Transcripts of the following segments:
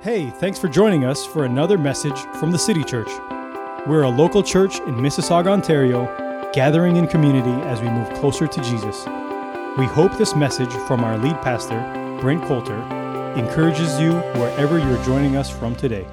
Hey, thanks for joining us for another message from the City Church. We're a local church in Mississauga, Ontario, gathering in community as we move closer to Jesus. We hope this message from our lead pastor, Brent Coulter, encourages you wherever you're joining us from today.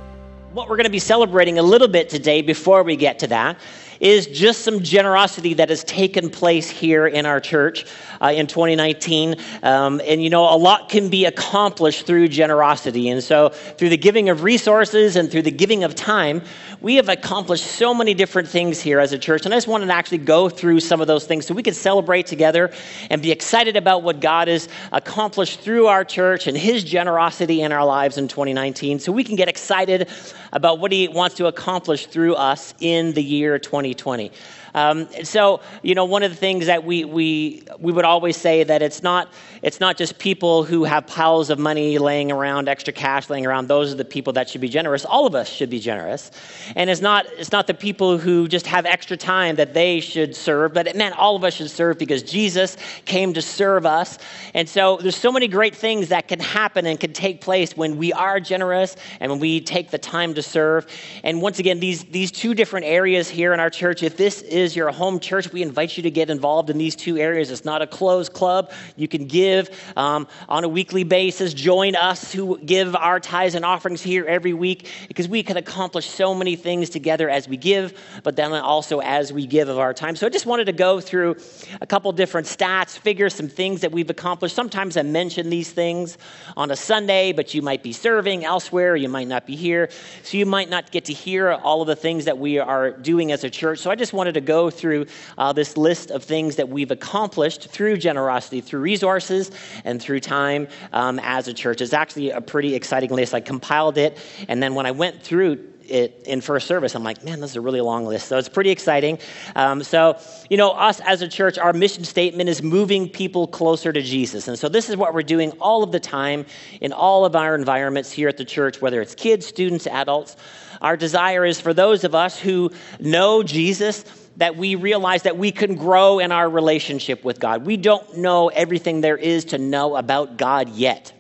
What we're going to be celebrating a little bit today before we get to that is just some generosity that has taken place here in our church uh, in 2019. Um, and you know, a lot can be accomplished through generosity. And so, through the giving of resources and through the giving of time, we have accomplished so many different things here as a church. And I just wanted to actually go through some of those things so we could celebrate together and be excited about what God has accomplished through our church and His generosity in our lives in 2019. So we can get excited about what He wants to accomplish through us in the year 2020. Um, so, you know, one of the things that we, we, we would always say that it's not, it's not just people who have piles of money laying around, extra cash laying around. Those are the people that should be generous. All of us should be generous. And it's not, it's not the people who just have extra time that they should serve, but man, all of us should serve because Jesus came to serve us. And so there's so many great things that can happen and can take place when we are generous and when we take the time to serve. And once again, these, these two different areas here in our church, if this is is you're a home church, we invite you to get involved in these two areas. It's not a closed club. You can give um, on a weekly basis. Join us who give our tithes and offerings here every week because we can accomplish so many things together as we give, but then also as we give of our time. So I just wanted to go through a couple different stats, figures, some things that we've accomplished. Sometimes I mention these things on a Sunday, but you might be serving elsewhere, you might not be here, so you might not get to hear all of the things that we are doing as a church. So I just wanted to go go through uh, this list of things that we've accomplished through generosity, through resources, and through time um, as a church. It's actually a pretty exciting list. I compiled it, and then when I went through it in first service. I'm like, man, this is a really long list. So it's pretty exciting. Um, so, you know, us as a church, our mission statement is moving people closer to Jesus. And so this is what we're doing all of the time in all of our environments here at the church, whether it's kids, students, adults. Our desire is for those of us who know Jesus that we realize that we can grow in our relationship with God. We don't know everything there is to know about God yet.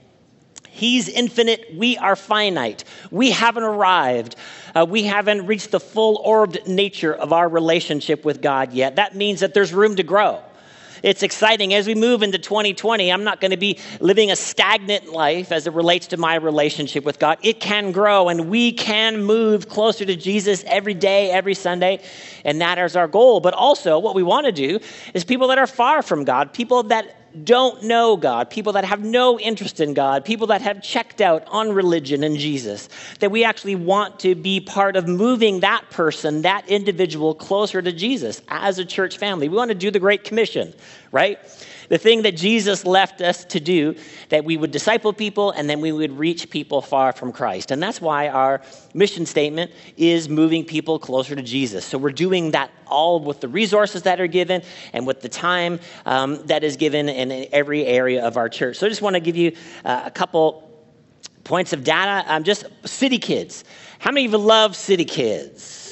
He's infinite. We are finite. We haven't arrived. Uh, we haven't reached the full orbed nature of our relationship with God yet. That means that there's room to grow. It's exciting. As we move into 2020, I'm not going to be living a stagnant life as it relates to my relationship with God. It can grow, and we can move closer to Jesus every day, every Sunday, and that is our goal. But also, what we want to do is people that are far from God, people that don't know God, people that have no interest in God, people that have checked out on religion and Jesus, that we actually want to be part of moving that person, that individual closer to Jesus as a church family. We want to do the Great Commission, right? The thing that Jesus left us to do, that we would disciple people and then we would reach people far from Christ. And that's why our mission statement is moving people closer to Jesus. So we're doing that all with the resources that are given and with the time um, that is given in every area of our church. So I just want to give you uh, a couple points of data. Um, just city kids. How many of you love city kids?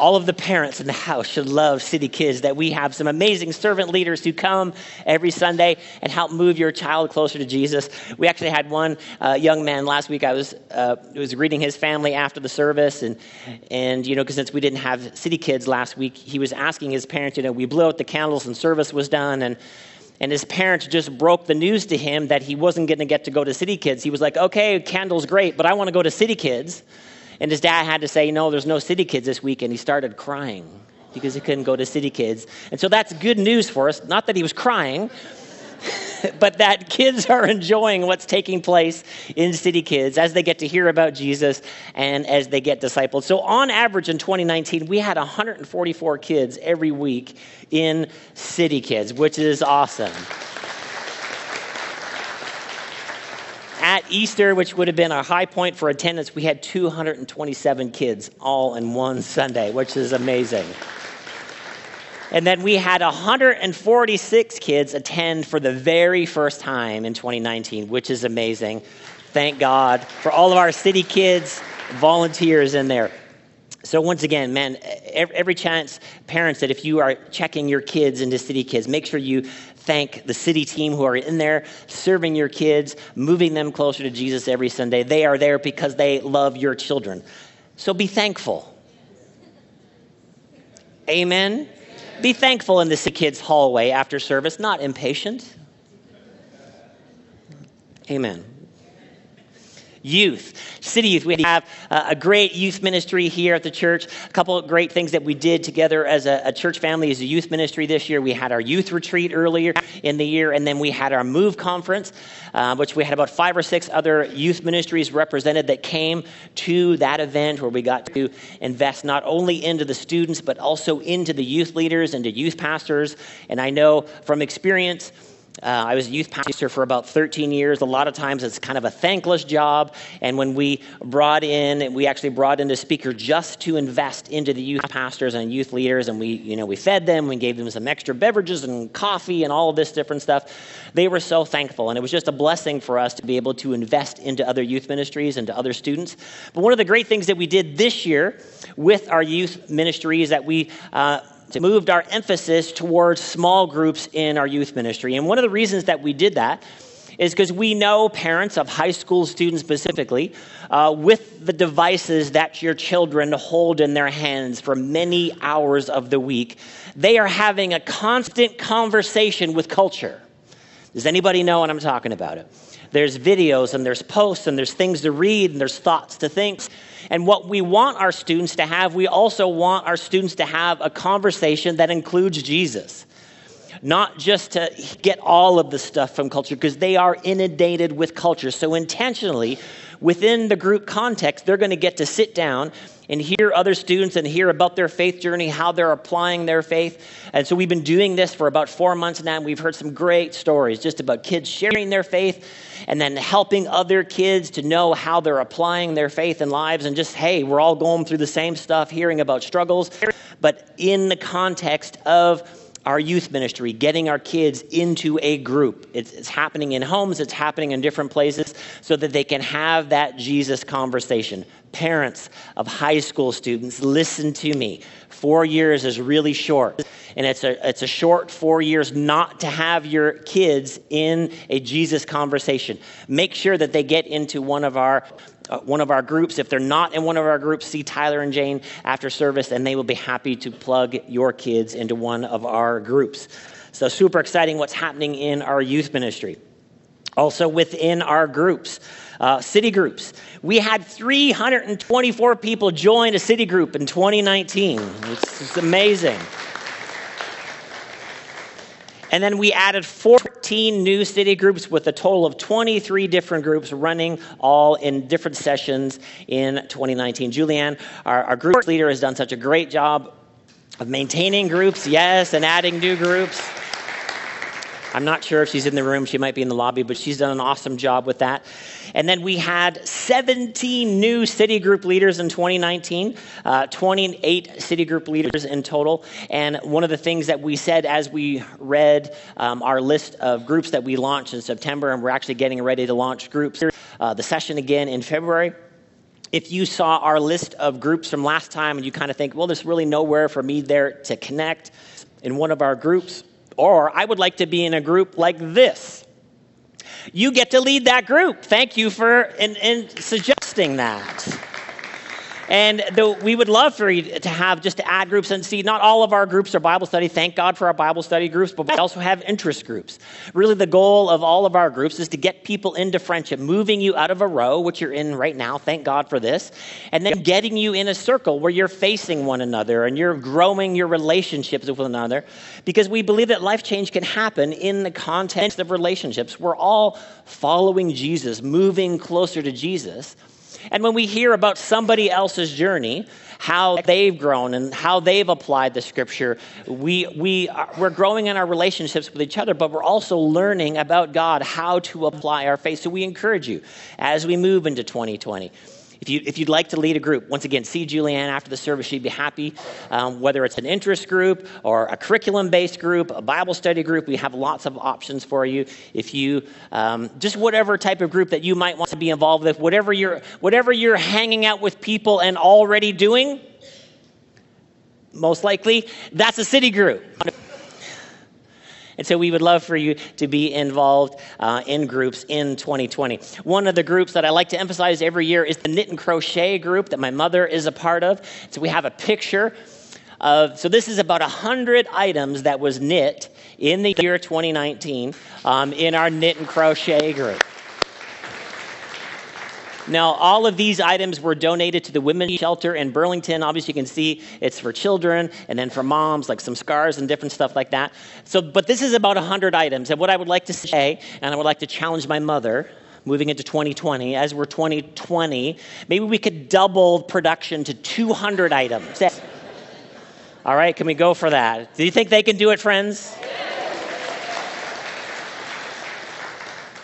All of the parents in the house should love City Kids, that we have some amazing servant leaders who come every Sunday and help move your child closer to Jesus. We actually had one uh, young man last week. I was, uh, was greeting his family after the service, and, and you know, because since we didn't have City Kids last week, he was asking his parents, you know, we blew out the candles and service was done, and and his parents just broke the news to him that he wasn't going to get to go to City Kids. He was like, okay, candles great, but I want to go to City Kids. And his dad had to say, No, there's no City Kids this week. And he started crying because he couldn't go to City Kids. And so that's good news for us. Not that he was crying, but that kids are enjoying what's taking place in City Kids as they get to hear about Jesus and as they get discipled. So, on average in 2019, we had 144 kids every week in City Kids, which is awesome. Easter, which would have been a high point for attendance, we had 227 kids all in one Sunday, which is amazing. And then we had 146 kids attend for the very first time in 2019, which is amazing. Thank God for all of our city kids, volunteers in there. So, once again, man, every chance, parents, that if you are checking your kids into City Kids, make sure you thank the city team who are in there serving your kids, moving them closer to Jesus every Sunday. They are there because they love your children. So be thankful. Amen. Be thankful in the kids' hallway after service, not impatient. Amen. Youth, City Youth. We have a great youth ministry here at the church. A couple great things that we did together as a, a, church family as a youth ministry this year. We had our youth retreat earlier in the year, and then we had our Move conference, uh, which we had about five or six other youth ministries represented that came to that event where we got to invest not only into the students, but also into the youth leaders and to youth pastors. And I know from experience, uh, I was a youth pastor for about 13 years. A lot of times it's kind of a thankless job. And when we brought in, we actually brought in a speaker just to invest into the youth pastors and youth leaders. And we, you know, we fed them, we gave them some extra beverages and coffee and all of this different stuff. They were so thankful. And it was just a blessing for us to be able to invest into other youth ministries and to other students. But one of the great things that we did this year with our youth ministry is that we, uh, moved our emphasis towards small groups in our youth ministry. And one of the reasons that we did that is because we know parents of high school students specifically, uh, with the devices that your children hold in their hands for many hours of the week, they are having a constant conversation with culture. Does anybody know what I'm talking about? It? There's videos and there's posts and there's things to read and there's thoughts to think. And what we want our students to have, we also want our students to have a conversation that includes Jesus. Not just to get all of the stuff from culture, because they are inundated with culture. So, intentionally, within the group context, they're going to get to sit down and hear other students and hear about their faith journey, how they're applying their faith. And so we've been doing this for about four months now, and we've heard some great stories just about kids sharing their faith and then helping other kids to know how they're applying their faith in lives. And just, hey, we're all going through the same stuff, hearing about struggles, but in the context of our youth ministry, getting our kids into a group. It's, it's, happening in homes, it's happening in different places so that they can have that Jesus conversation. Parents of high school students, listen to me. Four years is really short. And it's a, it's a short four years not to have your kids in a Jesus conversation. Make sure that they get into one of our uh, one of our groups. If they're not in one of our groups, see Tyler and Jane after service, and they will be happy to plug your kids into one of our groups. So, super exciting what's happening in our youth ministry. Also, within our groups, uh, city groups, we had 324 people join a city group in 2019. It's, it's amazing. And then we added 14 new city groups with a total of 23 different groups running all in different sessions in 2019. Julianne, our, our group leader, has done such a great job of maintaining groups, yes, and adding new groups. I'm not sure if she's in the room. She might be in the lobby, but she's done an awesome job with that. And then we had 17 new city group leaders in 2019, uh, 28 city group leaders in total. And one of the things that we said as we read um, our list of groups that we launched in September, and we're actually getting ready to launch groups, uh, the session again in February if you saw our list of groups from last time and you kind of think, well, there's really nowhere for me there to connect in one of our groups, or I would like to be in a group like this you get to lead that group. Thank you for in, in suggesting that. And though we would love for you to have just to add groups and see, not all of our groups are Bible study. Thank God for our Bible study groups, but we also have interest groups. Really, the goal of all of our groups is to get people into friendship, moving you out of a row, which you're in right now. Thank God for this. And then getting you in a circle where you're facing one another and you're growing your relationships with one another. Because we believe that life change can happen in the context of relationships. We're all following Jesus, moving closer to Jesus. And when we hear about somebody else's journey, how they've grown and how they've applied the scripture, we, we are, we're growing in our relationships with each other, but we're also learning about God, how to apply our faith. So we encourage you as we move into 2020 if, you, if you'd like to lead a group, once again, see Julianne after the service. She'd be happy. Um, whether it's an interest group or a curriculum based group, a Bible study group, we have lots of options for you. If you, um, just whatever type of group that you might want to be involved with, whatever you're, whatever you're hanging out with people and already doing, most likely, that's a city group. And so we would love for you to be involved uh, in groups in 2020. One of the groups that I like to emphasize every year is the knit and crochet group that my mother is a part of. So we have a picture of, so this is about 100 items that was knit in the year 2019 um, in our knit and crochet group. Now, all of these items were donated to the women's shelter in Burlington. Obviously, you can see it's for children and then for moms, like some scarves and different stuff like that. So, but this is about 100 items. And what I would like to say, and I would like to challenge my mother, moving into 2020, as we're 2020, maybe we could double production to 200 items. All right, can we go for that? Do you think they can do it, friends?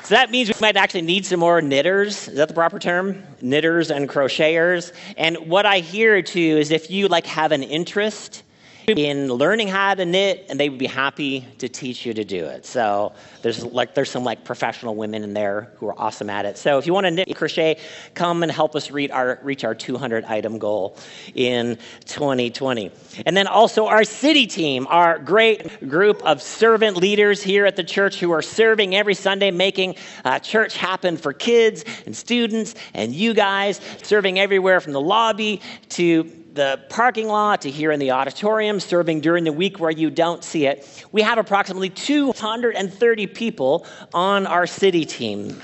So that means we might actually need some more knitters. Is that the proper term? Knitters and crocheters. And what I hear too is if you like have an interest in learning how to knit and they would be happy to teach you to do it. So there's like there's some like professional women in there who are awesome at it. So if you want to knit crochet come and help us reach our reach our 200 item goal in 2020 and then also our city team our great group of servant leaders here at the church who are serving every sunday making uh, church happen for kids and students and you guys serving everywhere from the lobby to the parking lot to here in the auditorium, serving during the week where you don't see it. We have approximately 230 people on our city team,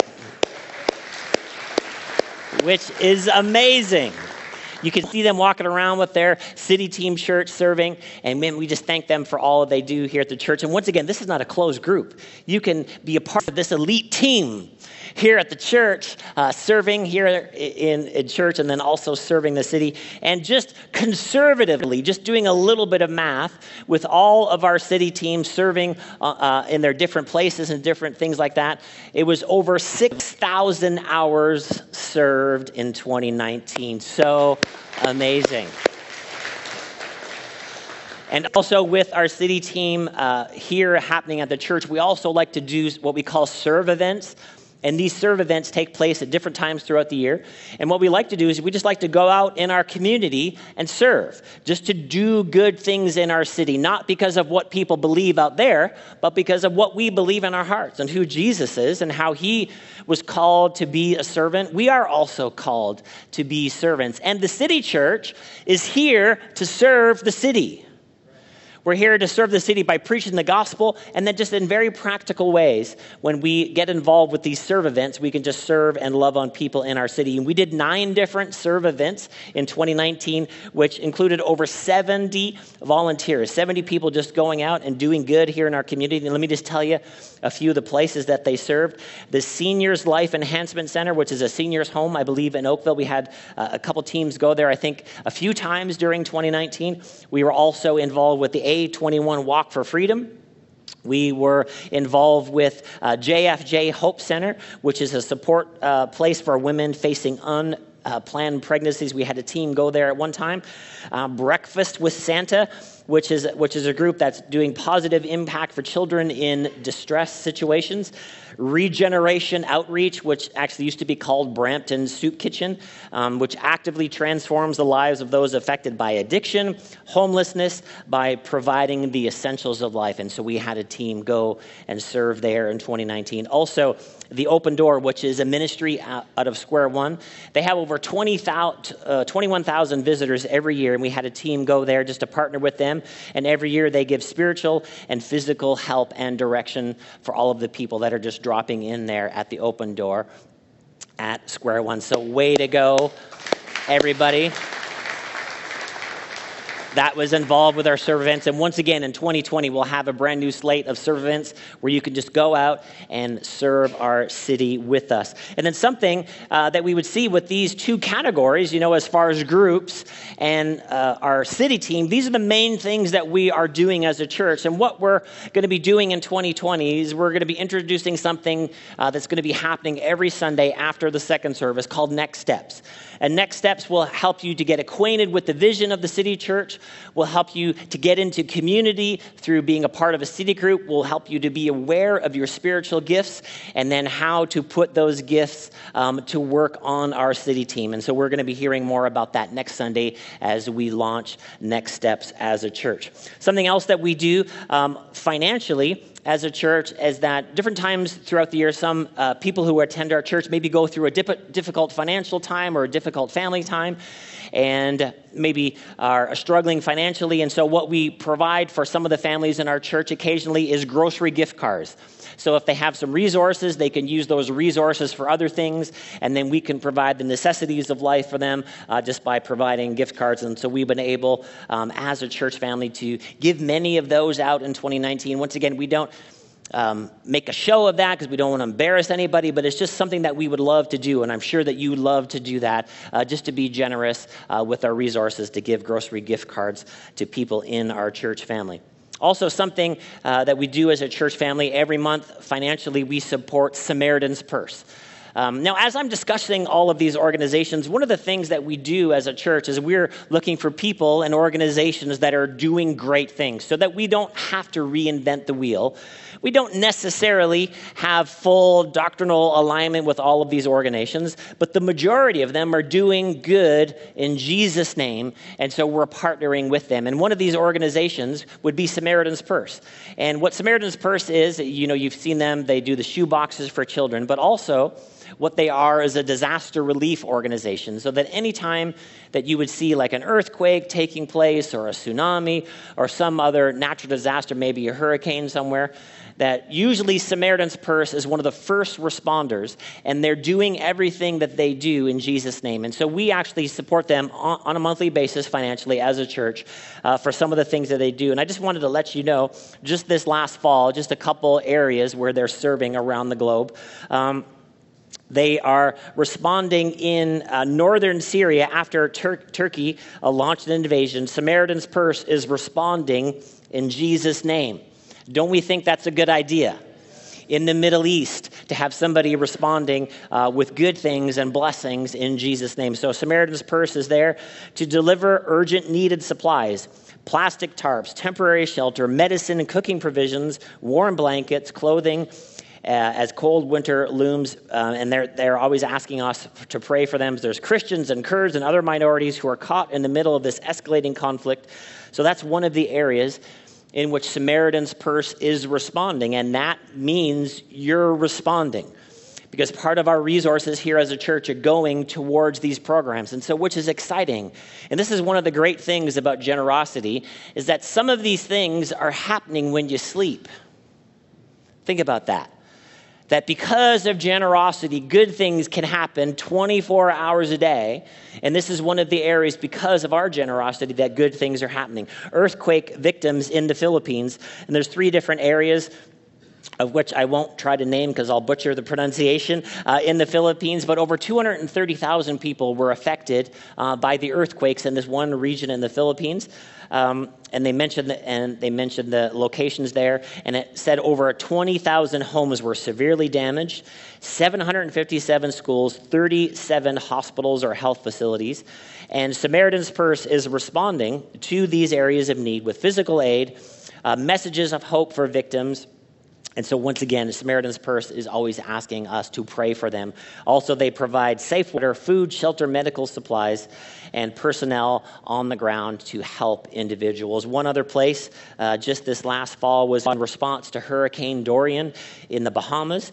which is amazing. You can see them walking around with their city team shirts serving, and man, we just thank them for all they do here at the church. And once again, this is not a closed group. You can be a part of this elite team here at the church, uh, serving here in, in church, and then also serving the city. And just conservatively, just doing a little bit of math with all of our city teams serving uh, uh, in their different places and different things like that, it was over 6,000 hours served in 2019. So amazing. And also with our city team uh, here happening at the church, we also like to do what we call serve events. And these serve events take place at different times throughout the year. And what we like to do is we just like to go out in our community and serve, just to do good things in our city, not because of what people believe out there, but because of what we believe in our hearts and who Jesus is and how he was called to be a servant. We are also called to be servants. And the city church is here to serve the city. We're here to serve the city by preaching the gospel, and then just in very practical ways, when we get involved with these serve events, we can just serve and love on people in our city. And we did nine different serve events in 2019, which included over 70 volunteers, 70 people just going out and doing good here in our community. And let me just tell you a few of the places that they served. The Seniors Life Enhancement Center, which is a seniors home, I believe, in Oakville. We had uh, a couple teams go there, I think, a few times during 2019. We were also involved with the a21 Walk for Freedom. We were involved with uh, JFJ Hope Center, which is a support uh, place for women facing unplanned uh, planned pregnancies. We had a team go there at one time. Uh, Breakfast with Santa, which is, which is a group that's doing positive impact for children in distress situations. Regeneration Outreach, which actually used to be called Brampton Soup Kitchen, um, which actively transforms the lives of those affected by addiction, homelessness, by providing the essentials of life. And so we had a team go and serve there in 2019. Also, the Open Door, which is a ministry out, of Square One. They have over 20, uh, 21,000 visitors every year, and we had a team go there just to partner with them. And every year they give spiritual and physical help and direction for all of the people that are just dropping in there at the Open Door at Square One. So, way to go, everybody that was involved with our serve events. And once again, in 2020, we'll have a brand new slate of serve events where you can just go out and serve our city with us. And then something uh, that we would see with these two categories, you know, as far as groups and uh, our city team, these are the main things that we are doing as a church. And what we're going to be doing in 2020 is we're going to be introducing something uh, that's going to be happening every Sunday after the second service called Next Steps. And Next Steps will help you to get acquainted with the vision of the city church, will help you to get into community through being a part of a city group, will help you to be aware of your spiritual gifts, and then how to put those gifts um, to work on our city team. And so we're going to be hearing more about that next Sunday as we launch Next Steps as a church. Something else that we do um, financially as a church is that different times throughout the year, some uh, people who attend our church maybe go through a dip- difficult financial time or a difficult family time and maybe are struggling financially. And so, what we provide for some of the families in our church occasionally is grocery gift cards. So, if they have some resources, they can use those resources for other things, and then we can provide the necessities of life for them uh, just by providing gift cards. And so, we've been able, um, as a church family, to give many of those out in 2019. Once again, we don't um, make a show of that because we don't want to embarrass anybody, but it's just something that we would love to do, and I'm sure that you love to do that, uh, just to be generous uh, with our resources to give grocery gift cards to people in our church family. Also, something uh, that we do as a church family every month financially, we support Samaritan's Purse. Um, now, as I'm discussing all of these organizations, one of the things that we do as a church is we're looking for people and organizations that are doing great things so that we don't have to reinvent the wheel. We don't necessarily have full doctrinal alignment with all of these organizations, but the majority of them are doing good in Jesus' name, and so we're partnering with them. And one of these organizations would be Samaritan's Purse. And what Samaritan's Purse is, you know, you've seen them, they do the shoe boxes for children, but also what they are is a disaster relief organization. So that anytime that you would see like an earthquake taking place or a tsunami or some other natural disaster, maybe a hurricane somewhere, that usually Samaritan's Purse is one of the first responders, and they're doing everything that they do in Jesus' name. And so we actually support them on, a monthly basis financially as a church uh, for some of the things that they do. And I just wanted to let you know, just this last fall, just a couple areas where they're serving around the globe. Um, they are responding in uh, northern Syria after Tur- Turkey uh, launched an invasion. Samaritan's Purse is responding in Jesus' name. Don't we think that's a good idea? In the Middle East, to have somebody responding uh, with good things and blessings in Jesus' name. So, Samaritan's Purse is there to deliver urgent needed supplies plastic tarps, temporary shelter, medicine and cooking provisions, warm blankets, clothing, uh, as cold winter looms, uh, and they're, they're always asking us to pray for them. There's Christians and Kurds and other minorities who are caught in the middle of this escalating conflict. So that's one of the areas in which Samaritan's Purse is responding, and that means you're responding. Because part of our resources here as a church are going towards these programs. And so, which is exciting. And this is one of the great things about generosity is that some of these things are happening when you sleep. Think about that that because of generosity, good things can happen 24 hours a day. And this is one of the areas, because of our generosity, that good things are happening. Earthquake victims in the Philippines, and there's three different areas of which I won't try to name because I'll butcher the pronunciation, uh, in the Philippines. But over 230,000 people were affected uh, by the earthquakes in this one region in the Philippines. Um, and they mentioned the, and they mentioned the locations there, and it said over 20,000 homes were severely damaged, 757 schools, 37 hospitals or health facilities, and Samaritan's Purse is responding to these areas of need with physical aid, uh, messages of hope for victims and so, once again, Samaritan's Purse is always asking us to pray for them. Also, they provide safe water, food, shelter, medical supplies, and personnel on the ground to help individuals. One other place, uh, just this last fall, was in response to Hurricane Dorian in the Bahamas.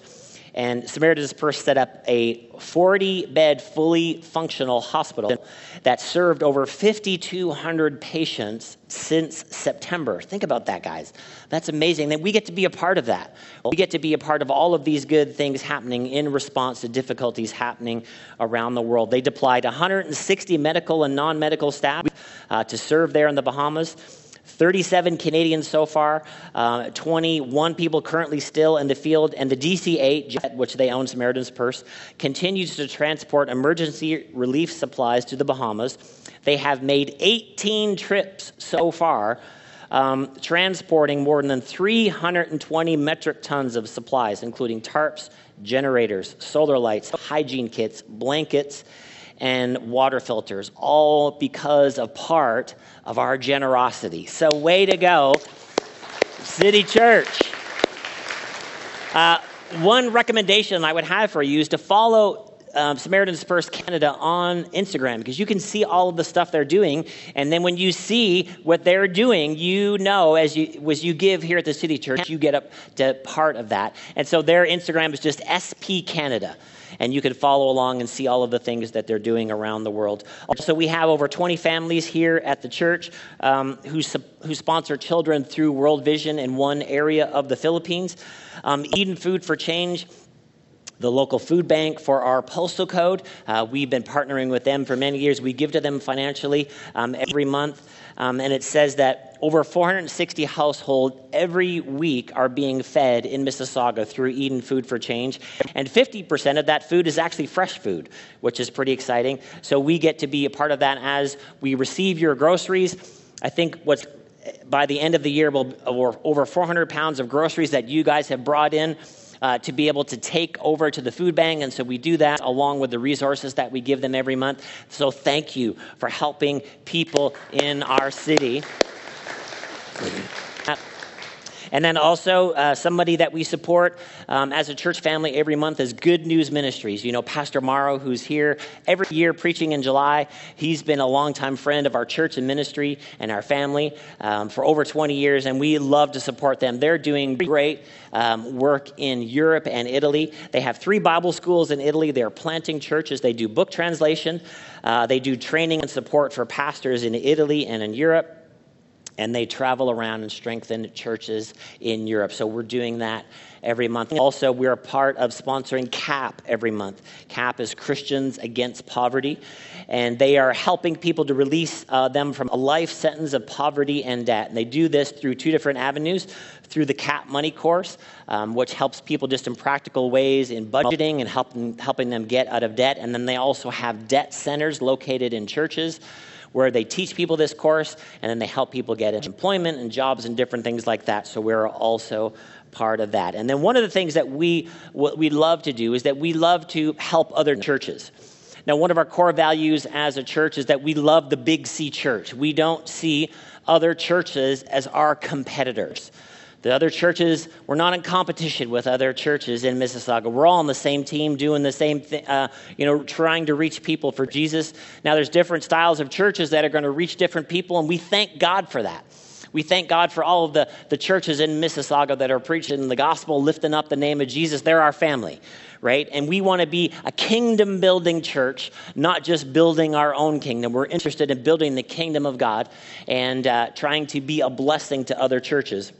And Samaritan's Purse set up a 40 bed, fully functional hospital that served over 5,200 patients since September. Think about that, guys. That's amazing. That we get to be a part of that. We get to be a part of all of these good things happening in response to difficulties happening around the world. They deployed 160 medical and non medical staff uh, to serve there in the Bahamas. 37 Canadians so far, uh, 21 people currently still in the field, and the DC 8 jet, which they own, Samaritan's Purse, continues to transport emergency relief supplies to the Bahamas. They have made 18 trips so far. Um, transporting more than 320 metric tons of supplies, including tarps, generators, solar lights, hygiene kits, blankets, and water filters, all because of part of our generosity. So, way to go, City Church. Uh, one recommendation I would have for you is to follow um, Samaritan's Purse Canada on Instagram because you can see all of the stuff they're doing. And then when you see what they're doing, you know as you, as you give here at the City Church, you get up to part of that. And so their Instagram is just SP Canada and you can follow along and see all of the things that they're doing around the world. Also, we have over 20 families here at the church um, who, who sponsor children through World Vision in one area of the Philippines. Um, Eden Food for Change the local food bank for our postal code. Uh, we've been partnering with them for many years. We give to them financially um, every month. Um, and it says that over 460 households every week are being fed in Mississauga through Eden Food for Change. And 50% of that food is actually fresh food, which is pretty exciting. So we get to be a part of that as we receive your groceries. I think what's by the end of the year, we'll over, over 400 pounds of groceries that you guys have brought in uh, to be able to take over to the food bank. And so we do that along with the resources that we give them every month. So thank you for helping people in our city. And then also, uh, somebody that we support um, as a church family every month is Good News Ministries. You know, Pastor Morrow, who's here every year preaching in July, he's been a longtime friend of our church and ministry and our family um, for over 20 years, and we love to support them. They're doing great um, work in Europe and Italy. They have three Bible schools in Italy. They're planting churches, they do book translation, uh, they do training and support for pastors in Italy and in Europe and they travel around and strengthen churches in Europe. So we're doing that every month. Also, we're a part of sponsoring CAP every month. CAP is Christians Against Poverty, and they are helping people to release uh, them from a life sentence of poverty and debt. And they do this through two different avenues through the CAP Money course, um, which helps people just in practical ways in budgeting and helping, helping them get out of debt. And then they also have debt centers located in churches where they teach people this course and then they help people get employment and jobs and different things like that. So we're also part of that. And then one of the things that we what we love to do is that we love to help other churches. Now, one of our core values as a church is that we love the Big C church. We don't see other churches as our competitors. The other churches, we're not in competition with other churches in Mississauga. We're all on the same team, doing the same thing, uh, you know, trying to reach people for Jesus. Now, there's different styles of churches that are going to reach different people, and we thank God for that. We thank God for all of the, the churches in Mississauga that are preaching the gospel, lifting up the name of Jesus. They're our family, right? And we want to be a kingdom building church, not just building our own kingdom. We're interested in building the kingdom of God and uh, trying to be a blessing to other churches.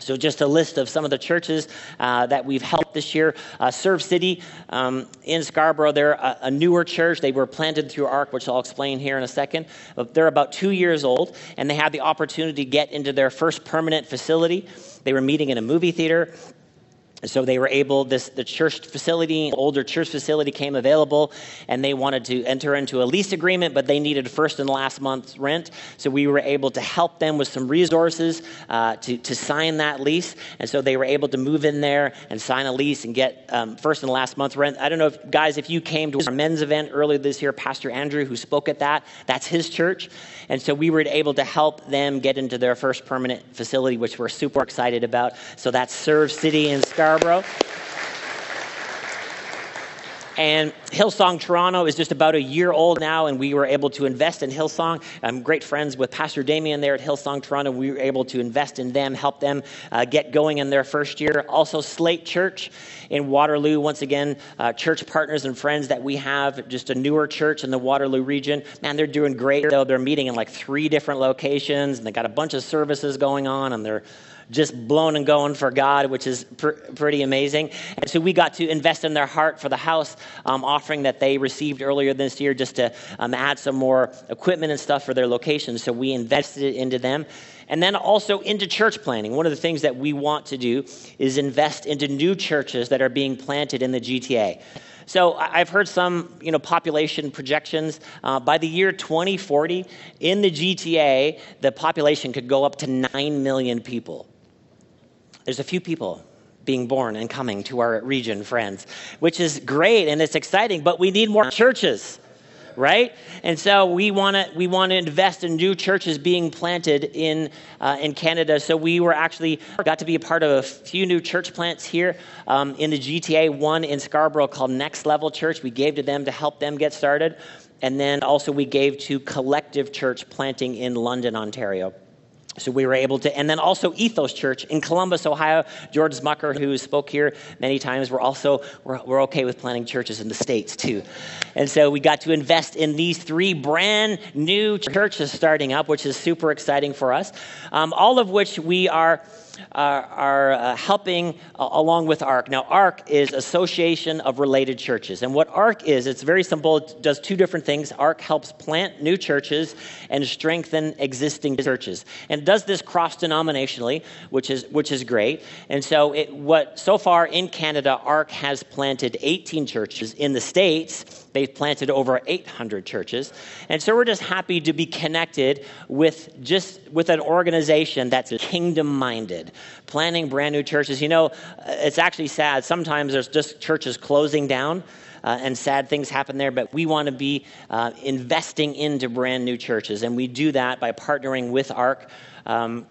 So, just a list of some of the churches uh, that we've helped this year. Uh, Serve City um, in Scarborough, they're a, a, newer church. They were planted through ARC, which I'll explain here in a second. But they're about two years old, and they had the opportunity to get into their first permanent facility. They were meeting in a movie theater so they were able this the church facility older church facility came available and they wanted to enter into a lease agreement but they needed first and last month's rent. So we were able to help them with some resources uh, to, to sign that lease. And so they were able to move in there and sign a lease and get um, first and last month's rent. I don't know if guys if you came to our men's event earlier this year pastor andrew who spoke at that that's his church. And so we were able to help them get into their first permanent facility which we're super excited about. So that's serve city in Scar- Scarborough. And Hillsong Toronto is just about a year old now, and we were able to invest in Hillsong. I'm great friends with Pastor Damien there at Hillsong Toronto. We were able to invest in them, help them uh, get going in their first year. Also, Slate Church in Waterloo, once again, uh, church partners and friends that we have, just a newer church in the Waterloo region. Man, they're doing great. They're meeting in like three different locations, and they got a bunch of services going on, and they're just blown and going for God, which is pr- pretty amazing. And so we got to invest in their heart for the house um, offering that they received earlier this year just to um, add some more equipment and stuff for their location. So we invested it into them. And then also into church planting. One of the things that we want to do is invest into new churches that are being planted in the GTA. So I've heard some, you know, population projections. Uh, by the year 2040, in the GTA, the population could go up to 9 million people. There's a few people being born and coming to our region, friends, which is great and it's exciting, but we need more churches right? And so we want to we want to invest in new churches being planted in uh, in Canada. So we were actually got to be a part of a few new church plants here um, in the GTA. One in Scarborough called Next Level Church. We gave to them to help them get started, and then also we gave to Collective Church planting in London, Ontario. So we were able to, and then also Ethos Church in Columbus, Ohio. George Smucker, who spoke here many times, we're also we're, we're okay with planting churches in the states too, and so we got to invest in these three brand new churches starting up, which is super exciting for us. Um, all of which we are are, are uh, helping uh, along with ARC. Now, ARC is Association of Related Churches. And what ARC is, it's very simple. It does two different things. ARC helps plant new churches and strengthen existing churches. And does this cross denominationally, which is, which is great. And so, it, what so far in Canada, ARC has planted 18 churches. In the States, they've planted over 800 churches. And so, we're just happy to be connected with just with an organization that's kingdom minded planning brand new churches. You know, it's actually sad. Sometimes there's just churches closing down. Uh, and sad things happen there, but we want to be uh, investing into brand new churches. And we do that by partnering with ARC. Um,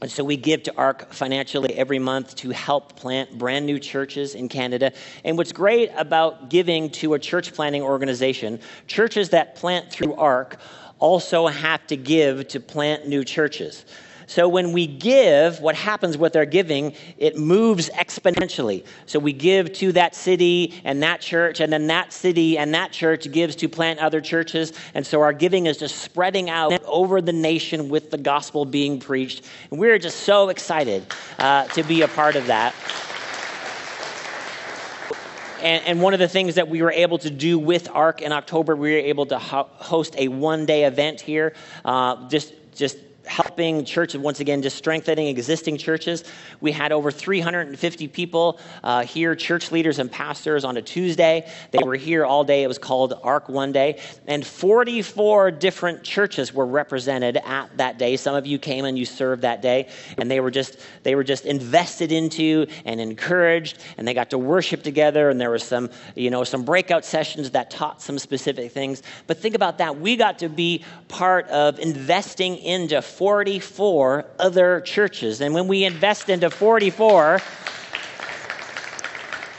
and so we give to ARC financially every month to help plant brand new churches in Canada. And what's great about giving to a church planting organization, churches that plant through ARC also have to give to plant new churches. So when we give, what happens with our giving, it moves exponentially. So we give to that city and that church, and then that city and that church gives to plant other churches. And so our giving is just spreading out over the nation with the gospel being preached. And we're just so excited uh, to be a part of that. And, and, one of the things that we were able to do with ARC in October, we were able to ho- host a one day event here, uh, just just helping churches, once again, just strengthening existing churches. We had over 350 people uh, here, church leaders and pastors, on a Tuesday. They were here all day. It was called ARC One Day. And 44 different churches were represented at that day. Some of you came and you served that day, and they were just, they were just invested into and encouraged, and they got to worship together, and there was some, you know, some breakout sessions that taught some specific things. But think about that. We got to be part of investing into 44 other churches. And when we invest into 44,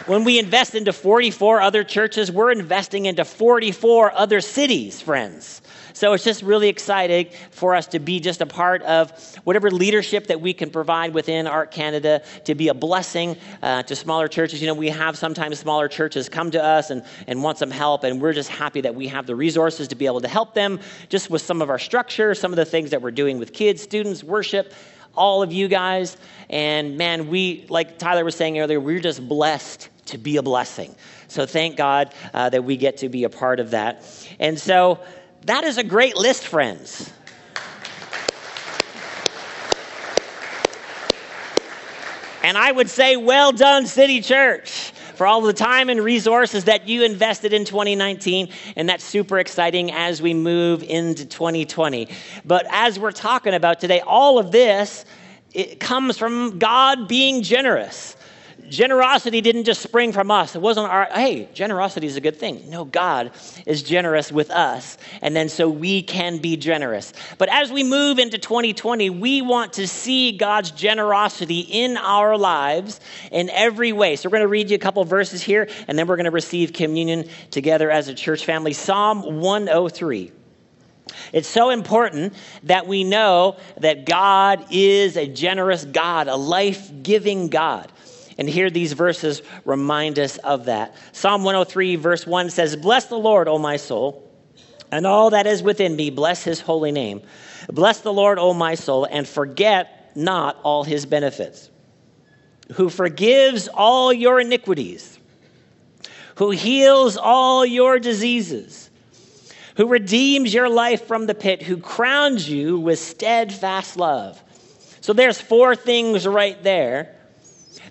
when we invest into 44 other churches, we're investing into 44 other cities, friends. So it's just really exciting for us to be just a part of whatever leadership that we can provide within ARC Canada to be a blessing uh, to smaller churches. You know, we have sometimes smaller churches come to us and, and want some help, and we're just happy that we have the resources to be able to help them just with some of our structure, some of the things that we're doing with kids, students, worship all of you guys. And man, we, like Tyler was saying earlier, we're just blessed to be a blessing. So thank God uh, that we get to be a part of that. And so that is a great list, friends. And I would say, well done, City Church, for all the time and resources that you invested in 2019. And that's super exciting as we move into 2020. But as we're talking about today, all of this it comes from God being generous generosity didn't just spring from us. It wasn't our, hey, generosity is a good thing. No, God is generous with us. And then so we can be generous. But as we move into 2020, we want to see God's generosity in our lives in every way. So we're going to read you a couple verses here, and then we're going to receive communion together as a church family. Psalm 103. It's so important that we know that God is a generous God, a life giving God. And here these verses remind us of that. Psalm 103, verse 1 says, Bless the Lord, O my soul, and all that is within me, bless his holy name. Bless the Lord, O my soul, and forget not all his benefits, who forgives all your iniquities, who heals all your diseases, who redeems your life from the pit, who crowns you with steadfast love. So there's four things right there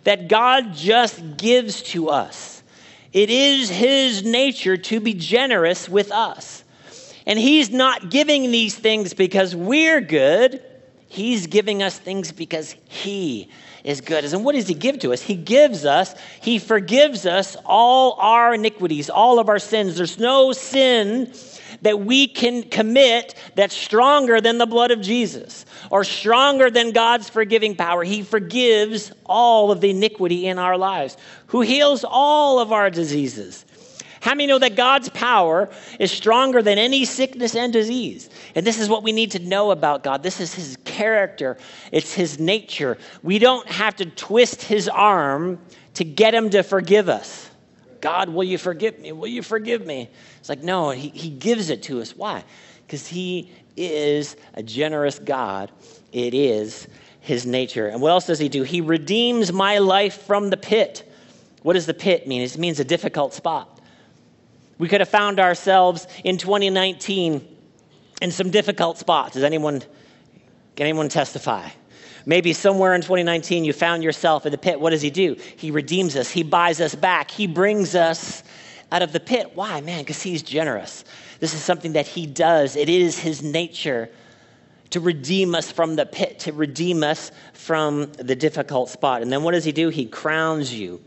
that God just gives to us. It is His nature to be generous with us. And He's not giving these things because we're good. He's giving us things because He is good. And what does He give to us? He gives us, He forgives us all our iniquities, all of our sins. There's no sin that we can commit that's stronger than the blood of Jesus or stronger than God's forgiving power. He forgives all of the iniquity in our lives, who heals all of our diseases. How many know that God's power is stronger than any sickness and disease? And this is what we need to know about God. This is his character, it's his nature. We don't have to twist his arm to get him to forgive us. God, will you forgive me? Will you forgive me? It's like, no, he, he gives it to us. Why? Because he is a generous God. It is his nature. And what else does he do? He redeems my life from the pit. What does the pit mean? It means a difficult spot. We could have found ourselves in 2019 in some difficult spots. Does anyone, can anyone testify? Maybe somewhere in 2019 you found yourself in the pit. What does he do? He redeems us, he buys us back, he brings us out of the pit. Why? Man, because he's generous. This is something that he does, it is his nature to redeem us from the pit, to redeem us from the difficult spot. And then what does he do? He crowns you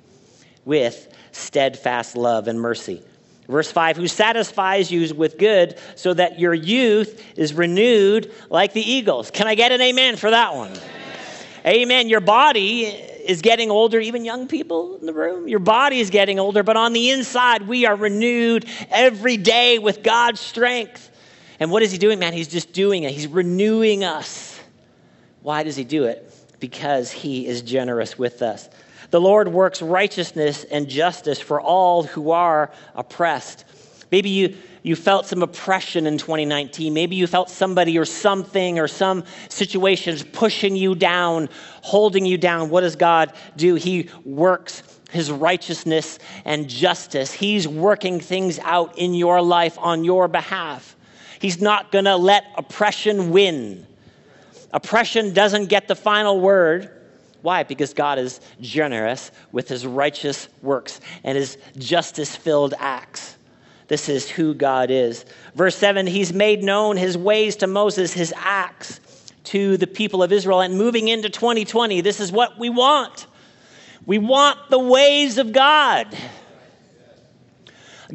with steadfast love and mercy. Verse 5 Who satisfies you with good so that your youth is renewed like the eagles. Can I get an amen for that one? Amen. amen. Your body is getting older, even young people in the room. Your body is getting older, but on the inside, we are renewed every day with God's strength. And what is He doing, man? He's just doing it, He's renewing us. Why does He do it? Because He is generous with us. The Lord works righteousness and justice for all who are oppressed. Maybe you you felt some oppression in 2019. Maybe you felt somebody or something or some situations pushing you down, holding you down. What does God do? He works his righteousness and justice. He's working things out in your life on your behalf. He's not going to let oppression win. Oppression doesn't get the final word. Why? Because God is generous with his righteous works and his justice filled acts. This is who God is. Verse 7 He's made known his ways to Moses, his acts to the people of Israel. And moving into 2020, this is what we want. We want the ways of God.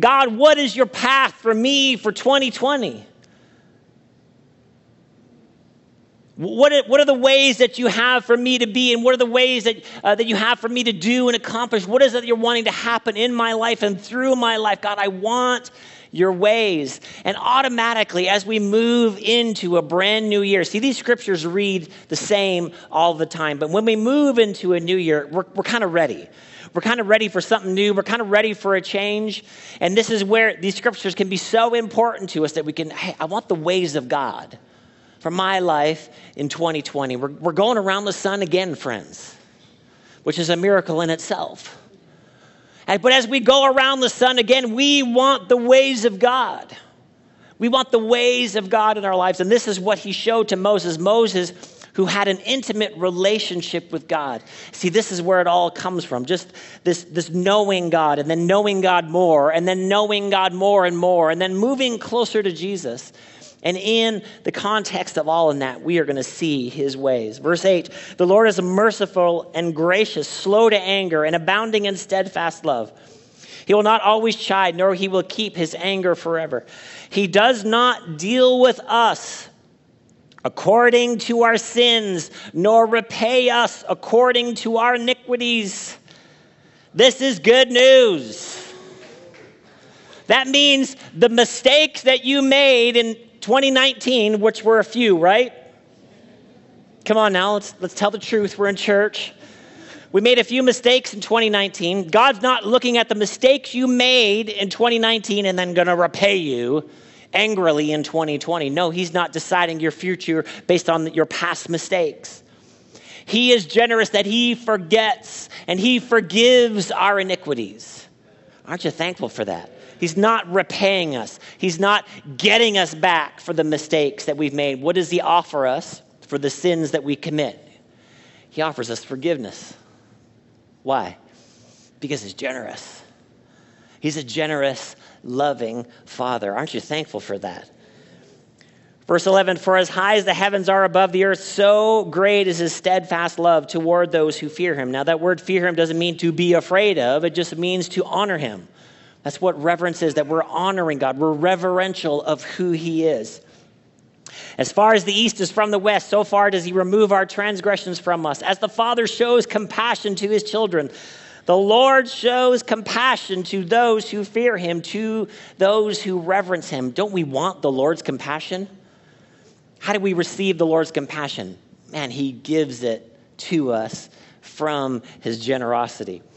God, what is your path for me for 2020? What are, what are the ways that you have for me to be, and what are the ways that, uh, that you have for me to do and accomplish? What is it that you're wanting to happen in my life and through my life? God, I want your ways. And automatically, as we move into a brand new year, see, these scriptures read the same all the time, but when we move into a new year, we're, we're kind of ready. We're kind of ready for something new. We're kind of ready for a change. And this is where these scriptures can be so important to us that we can, hey, I want the ways of God for my life in 2020. We're, we're going around the sun again, friends, which is a miracle in itself. But as we go around the sun again, we want the ways of God. We want the ways of God in our lives. And this is what he showed to Moses. Moses, who had an intimate relationship with God. See, this is where it all comes from. Just this, this knowing God, and then knowing God more, and then knowing God more and more, and then moving closer to Jesus. And in the context of all of that, we are going to see his ways. Verse 8 The Lord is merciful and gracious, slow to anger, and abounding in steadfast love. He will not always chide, nor he will keep his anger forever. He does not deal with us according to our sins, nor repay us according to our iniquities. This is good news. That means the mistakes that you made in 2019, which were a few, right? Come on now, let's, let's tell the truth. We're in church. We made a few mistakes in 2019. God's not looking at the mistakes you made in 2019 and then going to repay you angrily in 2020. No, He's not deciding your future based on your past mistakes. He is generous that He forgets and He forgives our iniquities. Aren't you thankful for that? He's not repaying us. He's not getting us back for the mistakes that we've made. What does He offer us for the sins that we commit? He offers us forgiveness. Why? Because He's generous. He's a generous, loving Father. Aren't you thankful for that? Verse 11 For as high as the heavens are above the earth, so great is his steadfast love toward those who fear him. Now, that word fear him doesn't mean to be afraid of, it just means to honor him. That's what reverence is, that we're honoring God. We're reverential of who he is. As far as the east is from the west, so far does he remove our transgressions from us. As the Father shows compassion to his children, the Lord shows compassion to those who fear him, to those who reverence him. Don't we want the Lord's compassion? How do we receive the Lord's compassion? Man, he gives it to us from his generosity.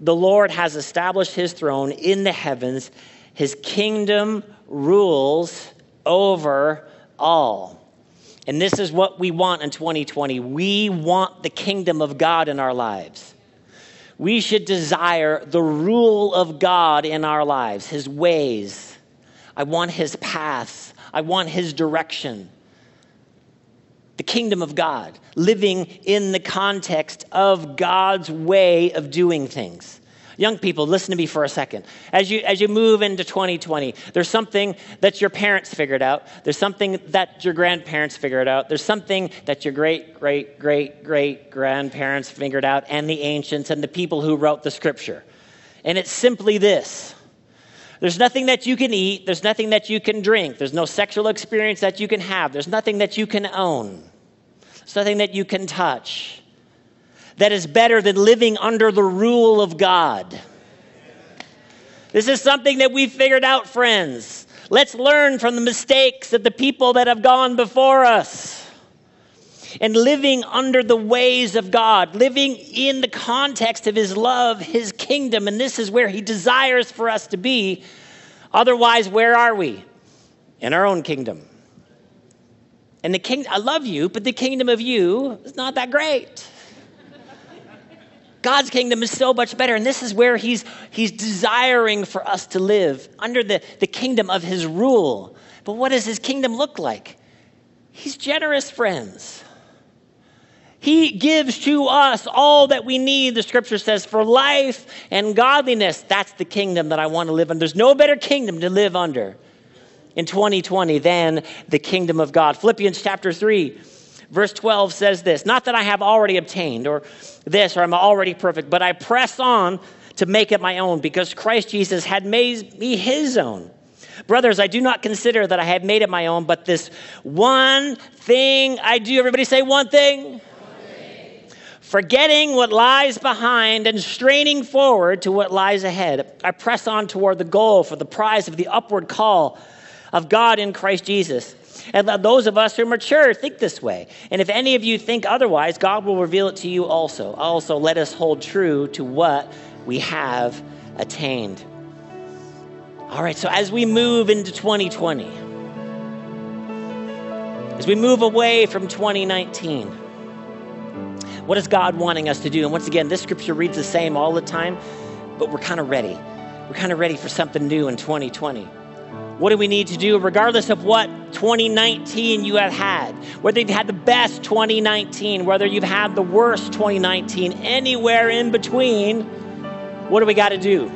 the Lord has established his throne in the heavens. His kingdom rules over all. And this is what we want in 2020. We want the kingdom of God in our lives. We should desire the rule of God in our lives, his ways. I want his paths. I want his direction. The kingdom of God, living in the context of God's way of doing things. Young people, listen to me for a second. As you, as you move into 2020, there's something that your parents figured out. There's something that your grandparents figured out. There's something that your great, great, great, great grandparents figured out, and the ancients and the people who wrote the scripture. And it's simply this there's nothing that you can eat, there's nothing that you can drink, there's no sexual experience that you can have, there's nothing that you can own, there's nothing that you can touch that is better than living under the rule of God. This is something that we figured out, friends. Let's learn from the mistakes of the people that have gone before us. And living under the ways of God, living in the context of His love, His kingdom, and this is where He desires for us to be. Otherwise, where are we? In our own kingdom. And the king, I love you, but the kingdom of you is not that great. God's kingdom is so much better. And this is where he's, he's desiring for us to live under the, the kingdom of his rule. But what does his kingdom look like? He's generous, friends. He gives to us all that we need, the scripture says, for life and godliness. That's the kingdom that I want to live in. There's no better kingdom to live under in 2020 than the kingdom of God. Philippians chapter 3 Verse 12 says this Not that I have already obtained, or this, or I'm already perfect, but I press on to make it my own because Christ Jesus had made me his own. Brothers, I do not consider that I have made it my own, but this one thing I do. Everybody say one thing. Forgetting what lies behind and straining forward to what lies ahead, I press on toward the goal for the prize of the upward call of God in Christ Jesus. And those of us who are mature think this way. And if any of you think otherwise, God will reveal it to you also. Also, let us hold true to what we have attained. All right, so as we move into 2020, as we move away from 2019, what is God wanting us to do? And once again, this scripture reads the same all the time, but we're kind of ready. We're kind of ready for something new in 2020. What do we need to do, regardless of what 2019 you have had? Whether you've had the best 2019, whether you've had the worst 2019, anywhere in between, what do we got to do?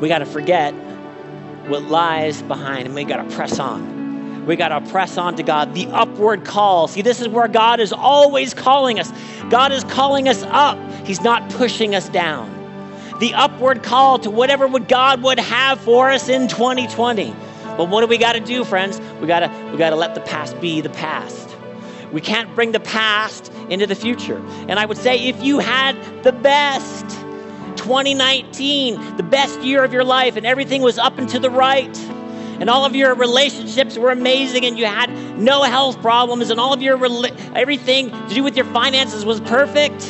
We got to forget what lies behind and we got to press on. We got to press on to God, the upward call. See, this is where God is always calling us. God is calling us up, He's not pushing us down the upward call to whatever would God would have for us in 2020. But what do we got to do, friends? We got to we got to let the past be the past. We can't bring the past into the future. And I would say if you had the best 2019, the best year of your life and everything was up and to the right, and all of your relationships were amazing and you had no health problems and all of your everything to do with your finances was perfect,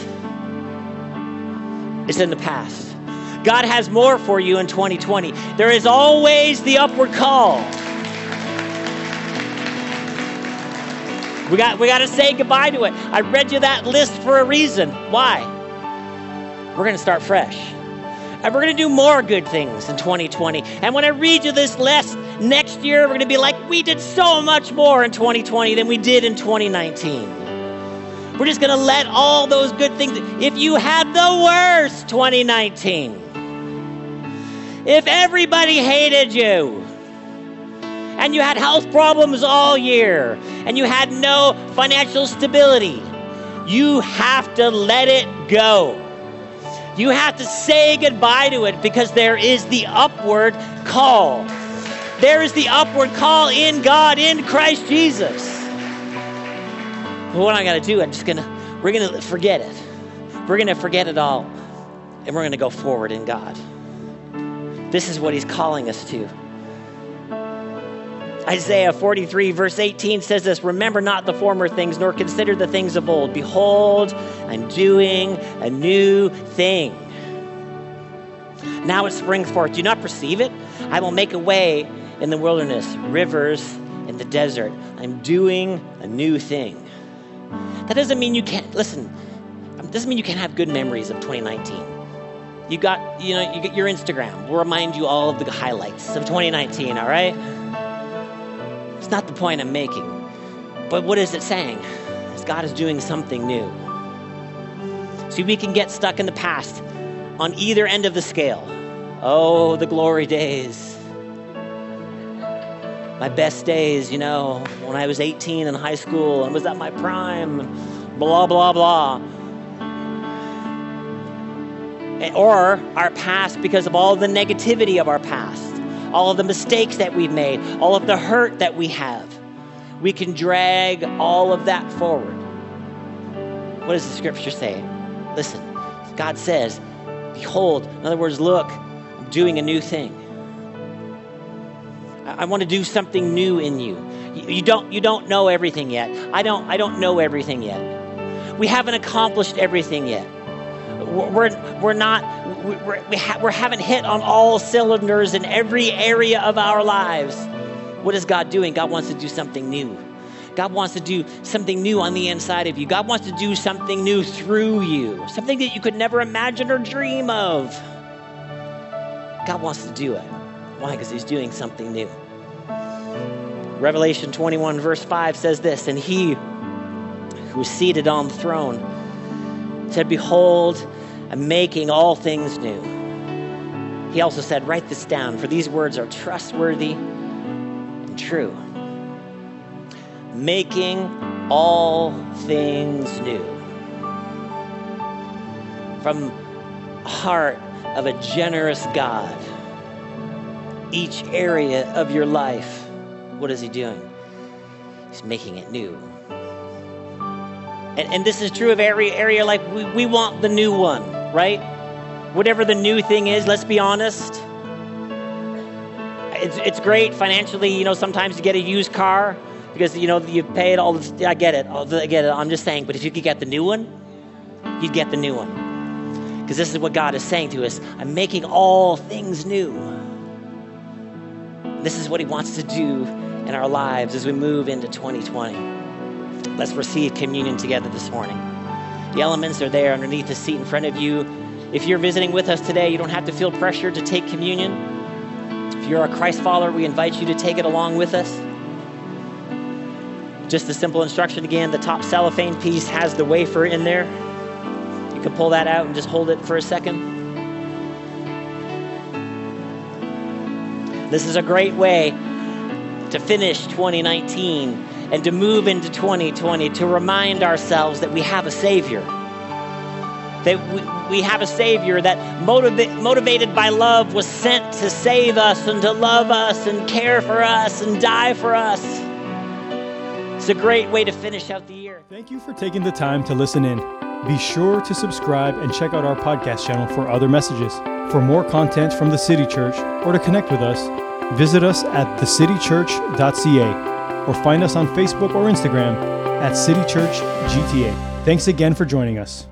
it's in the past. God has more for you in 2020. There is always the upward call. We got, we got to say goodbye to it. I read you that list for a reason. Why? We're going to start fresh. And we're going to do more good things in 2020. And when I read you this list, next year we're going to be like, we did so much more in 2020 than we did in 2019. We're just going to let all those good things. If you had the worst 2019, if everybody hated you, and you had health problems all year, and you had no financial stability, you have to let it go. You have to say goodbye to it because there is the upward call. There is the upward call in God, in Christ Jesus. But what I'm going to do, I'm just going to, we're going to forget it. We're going to forget it all. And we're going to go forward in God. This is what he's calling us to. Isaiah 43, verse 18 says this Remember not the former things, nor consider the things of old. Behold, I'm doing a new thing. Now it springs forth. Do you not perceive it? I will make a way in the wilderness, rivers in the desert. I'm doing a new thing. That doesn't mean you can't, listen, um, doesn't mean you can't have good memories of 2019. You got, you know, you get your Instagram. will remind you all of the highlights of 2019, all right? Not the point I'm making. But what is it saying? God is doing something new. See, we can get stuck in the past on either end of the scale. Oh, the glory days my best days, you know, when I was 18 in high school and was at my prime, blah, blah, blah. Or our past because of all the negativity of our past, all of the mistakes that we've made, all of the hurt that we have. We can drag all of that forward. What does the scripture say? Listen, God says, Behold, in other words, look, I'm doing a new thing. I want to do something new in you. You don't, you don't know everything yet. I don't, I don't know everything yet. We haven't accomplished everything yet. We're, we're not, we're, we, ha- we haven't hit on all cylinders in every area of our lives. What is God doing? God wants to do something new. God wants to do something new on the inside of you. God wants to do something new through you, something that you could never imagine or dream of. God wants to do it. Why? Because He's doing something new. Revelation 21, verse 5 says this And he who was seated on the throne said, Behold, Making all things new. He also said, Write this down, for these words are trustworthy and true. Making all things new. From heart of a generous God, each area of your life what is he doing? He's making it new. And, and this is true of every area. Like, we, we want the new one, right? Whatever the new thing is, let's be honest. It's, it's great financially, you know, sometimes to get a used car because, you know, you pay it all. I get it. I get it. I'm just saying, but if you could get the new one, you'd get the new one. Because this is what God is saying to us I'm making all things new. This is what He wants to do in our lives as we move into 2020. Let's receive communion together this morning. The elements are there underneath the seat in front of you. If you're visiting with us today, you don't have to feel pressure to take communion. If you're a Christ follower, we invite you to take it along with us. Just a simple instruction again the top cellophane piece has the wafer in there. You can pull that out and just hold it for a second. This is a great way to finish 2019 and to move into 2020 to remind ourselves that we have a Savior. That we, we have a Savior that motiva- motivated by love was sent to save us and to love us and care for us and die for us. It's a great way to finish out the year. Thank you for taking the time to listen in. Be sure to subscribe and check out our podcast channel for other messages. For more content from the City Church or to connect with us, Visit us at thecitychurch.ca or find us on Facebook or Instagram at City Church GTA. Thanks again for joining us.